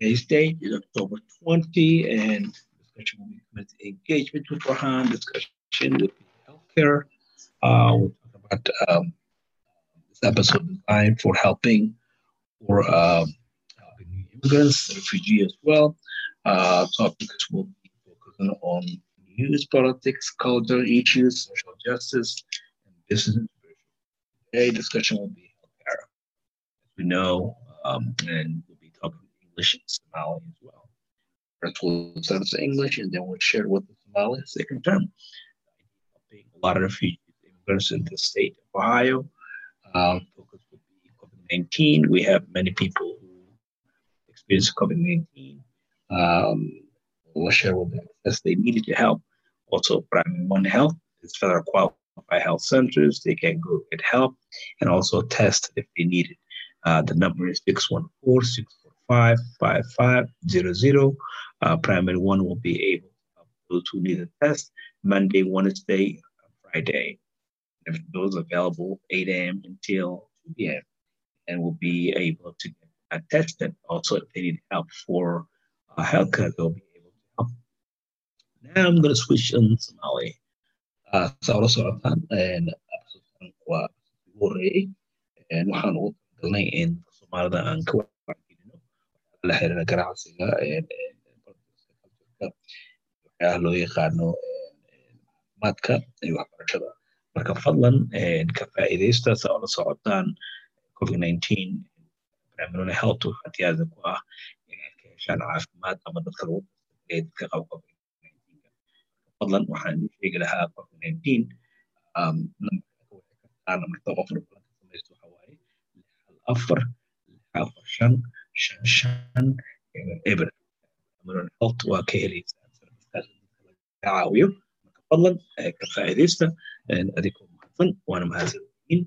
Today's date is October 20, and discussion will be committed engagement with Burhan, discussion with healthcare. Uh, we'll talk about um, this episode designed for helping for um, helping immigrants, refugees as well. Uh, topics will be focusing on news, politics, culture issues, social justice, and business. Today, discussion will be healthcare. As we know, um, and English and Somali as well. We'll start with English, and then we'll share with the Somali second term. A lot of refugees, immigrants in the state of Ohio. Um, focus will be COVID-19. We have many people who experience COVID-19. Um, we'll share with them as they needed to help. Also, Primary One Health is federal qualified health centers. They can go get help and also test if they need it. Uh, the number is 614 645 5500. Uh, primary one will be able to those who need a test Monday, Wednesday, Friday. If those available 8 a.m. until 2 p.m. and will be able to get uh, tested. Also, if they need help for uh, healthcare, they'll be able to help. Now I'm going to switch in Somali. Uh, sa and episode waa horreeyey waxaan ugu in soomaalida aan ka la xiriira ganacsiga waxyaalaha loo yaqaano caafimaadka iyo waxbarashada marka fadlan ka faa'iidaysta sa ula socotaan covid-19 primarily health waxaa diyaarada ku ah ka heshaan caafimaad ama dadka lagu ee dadka qaba covid-19 fadlan waxaan idin sheegi lahaa covid-19 nambarka qofna balanka samaysto waxa waaye afar afar shan shan shan health waa ka helaysaa servicekaas dadka laga caawiyo marka fadlan ka faa'iidaysta adigoo mahadsan waana mahadsan yihiin